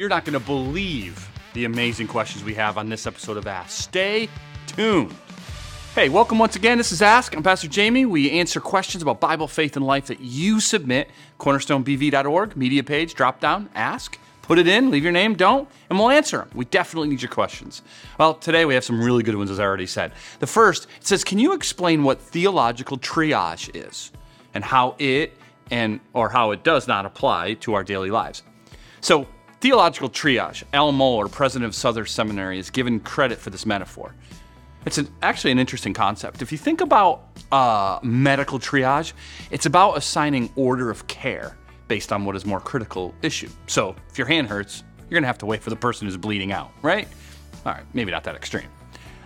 You're not going to believe the amazing questions we have on this episode of Ask. Stay tuned. Hey, welcome once again. This is Ask. I'm Pastor Jamie. We answer questions about Bible, faith, and life that you submit. CornerstoneBV.org, media page, drop down, ask. Put it in, leave your name, don't, and we'll answer them. We definitely need your questions. Well, today we have some really good ones, as I already said. The first it says, Can you explain what theological triage is and how it and or how it does not apply to our daily lives? So, theological triage, Al Mohler, president of Southern Seminary, is given credit for this metaphor. It's an, actually an interesting concept. If you think about uh, medical triage, it's about assigning order of care based on what is more critical issue. So if your hand hurts, you're gonna have to wait for the person who's bleeding out, right? All right, maybe not that extreme.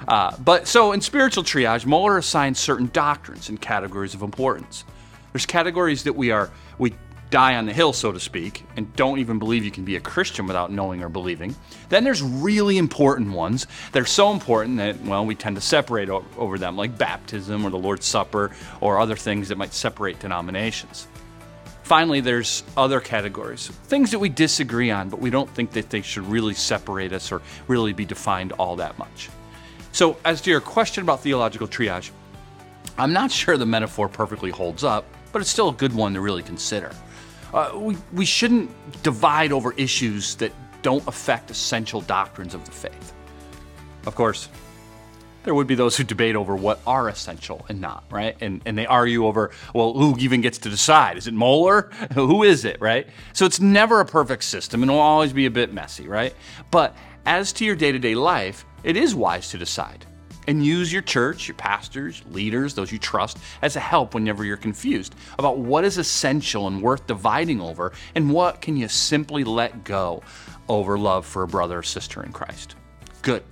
Uh, but so in spiritual triage, Mohler assigns certain doctrines and categories of importance. There's categories that we are we die on the hill, so to speak, and don't even believe you can be a Christian without knowing or believing. Then there's really important ones that are so important that, well, we tend to separate o- over them, like baptism or the Lord's Supper or other things that might separate denominations. Finally, there's other categories, things that we disagree on, but we don't think that they should really separate us or really be defined all that much. So, as to your question about theological triage, I'm not sure the metaphor perfectly holds up, but it's still a good one to really consider. Uh, we, we shouldn't divide over issues that don't affect essential doctrines of the faith. Of course, there would be those who debate over what are essential and not, right? And, and they argue over, well, who even gets to decide? Is it Mohler? who is it, right? So it's never a perfect system and it'll always be a bit messy, right? But as to your day to day life, it is wise to decide and use your church, your pastors, leaders, those you trust, as a help whenever you're confused about what is essential and worth dividing over and what can you simply let go over love for a brother or sister in Christ. Good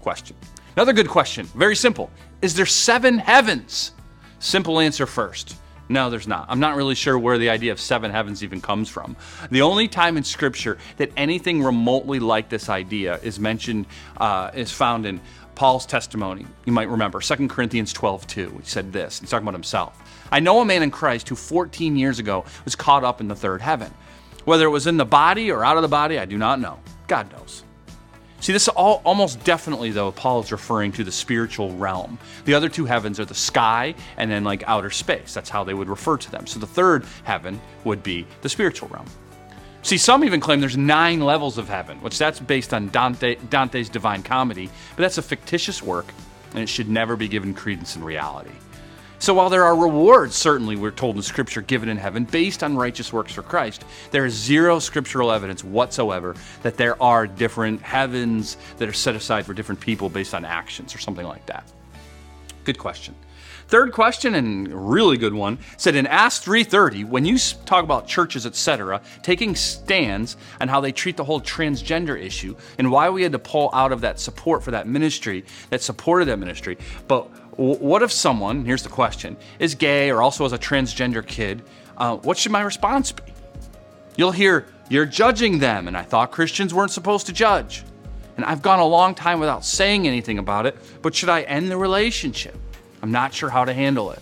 question. Another good question, very simple. Is there seven heavens? Simple answer first. No, there's not. I'm not really sure where the idea of seven heavens even comes from. The only time in Scripture that anything remotely like this idea is mentioned uh, is found in Paul's testimony. You might remember 2 Corinthians 12 2. He said this. He's talking about himself. I know a man in Christ who 14 years ago was caught up in the third heaven. Whether it was in the body or out of the body, I do not know. God knows. See, this all, almost definitely, though, Paul is referring to the spiritual realm. The other two heavens are the sky and then like outer space. That's how they would refer to them. So the third heaven would be the spiritual realm. See, some even claim there's nine levels of heaven, which that's based on Dante, Dante's Divine Comedy, but that's a fictitious work and it should never be given credence in reality. So while there are rewards, certainly we're told in Scripture, given in heaven based on righteous works for Christ, there is zero scriptural evidence whatsoever that there are different heavens that are set aside for different people based on actions or something like that. Good question. Third question, and really good one, said in Acts 3:30, when you talk about churches, etc., taking stands on how they treat the whole transgender issue and why we had to pull out of that support for that ministry that supported that ministry. But what if someone, here's the question, is gay or also has a transgender kid? Uh, what should my response be? You'll hear, you're judging them, and I thought Christians weren't supposed to judge. And I've gone a long time without saying anything about it, but should I end the relationship? I'm not sure how to handle it.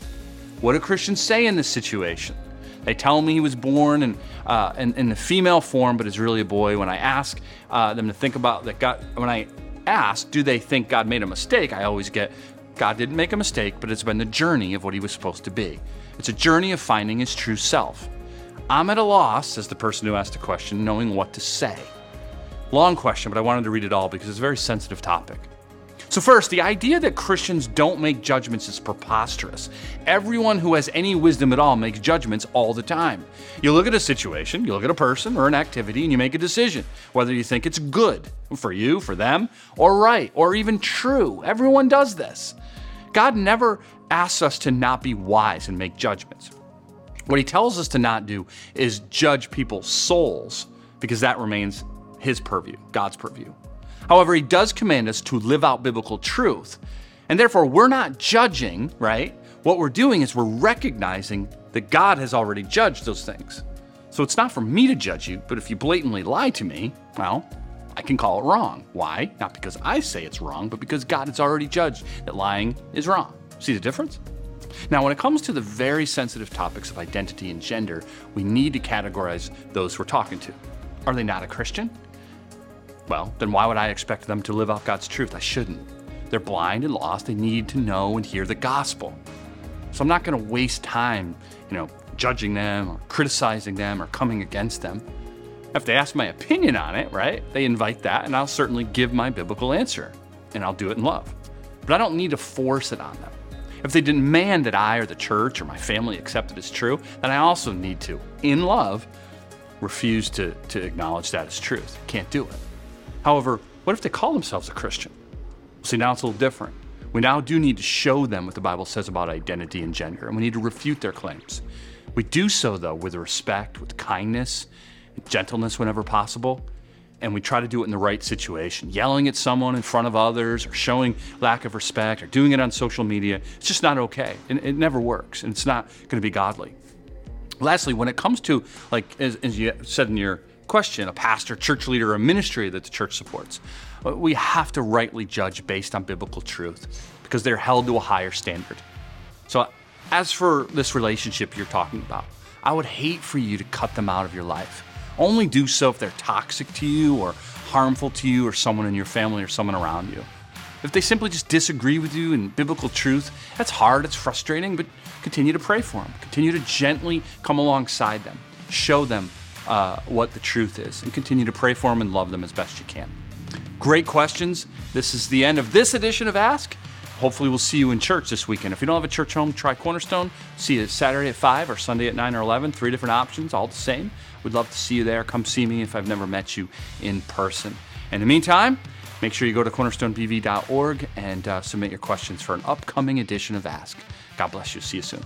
What do Christians say in this situation? They tell me he was born in, uh, in, in, the female form, but is really a boy. When I ask uh, them to think about that, God, when I ask, do they think God made a mistake? I always get, God didn't make a mistake, but it's been the journey of what he was supposed to be. It's a journey of finding his true self. I'm at a loss, says the person who asked the question, knowing what to say. Long question, but I wanted to read it all because it's a very sensitive topic. So, first, the idea that Christians don't make judgments is preposterous. Everyone who has any wisdom at all makes judgments all the time. You look at a situation, you look at a person or an activity, and you make a decision whether you think it's good for you, for them, or right, or even true. Everyone does this. God never asks us to not be wise and make judgments. What he tells us to not do is judge people's souls because that remains his purview, God's purview. However, he does command us to live out biblical truth. And therefore, we're not judging, right? What we're doing is we're recognizing that God has already judged those things. So it's not for me to judge you, but if you blatantly lie to me, well, I can call it wrong. Why? Not because I say it's wrong, but because God has already judged that lying is wrong. See the difference? Now, when it comes to the very sensitive topics of identity and gender, we need to categorize those we're talking to. Are they not a Christian? Well, then why would I expect them to live out God's truth? I shouldn't. They're blind and lost. They need to know and hear the gospel. So I'm not going to waste time, you know, judging them or criticizing them or coming against them. If they ask my opinion on it, right, they invite that, and I'll certainly give my biblical answer, and I'll do it in love. But I don't need to force it on them. If they demand that I or the church or my family accept it as true, then I also need to, in love, refuse to, to acknowledge that as truth. Can't do it. However, what if they call themselves a Christian? See, now it's a little different. We now do need to show them what the Bible says about identity and gender, and we need to refute their claims. We do so, though, with respect, with kindness, and gentleness whenever possible, and we try to do it in the right situation. Yelling at someone in front of others, or showing lack of respect, or doing it on social media, it's just not okay. And it never works, and it's not going to be godly. Lastly, when it comes to, like, as, as you said in your question, a pastor, church leader, a ministry that the church supports, uh, we have to rightly judge based on biblical truth because they're held to a higher standard. So, as for this relationship you're talking about, I would hate for you to cut them out of your life. Only do so if they're toxic to you or harmful to you or someone in your family or someone around you. If they simply just disagree with you in biblical truth, that's hard, it's frustrating, but continue to pray for them. Continue to gently come alongside them. Show them uh, what the truth is and continue to pray for them and love them as best you can. Great questions. This is the end of this edition of Ask. Hopefully, we'll see you in church this weekend. If you don't have a church home, try Cornerstone. See you Saturday at 5 or Sunday at 9 or 11. Three different options, all the same. We'd love to see you there. Come see me if I've never met you in person. In the meantime, make sure you go to cornerstonebv.org and uh, submit your questions for an upcoming edition of Ask. God bless you. See you soon.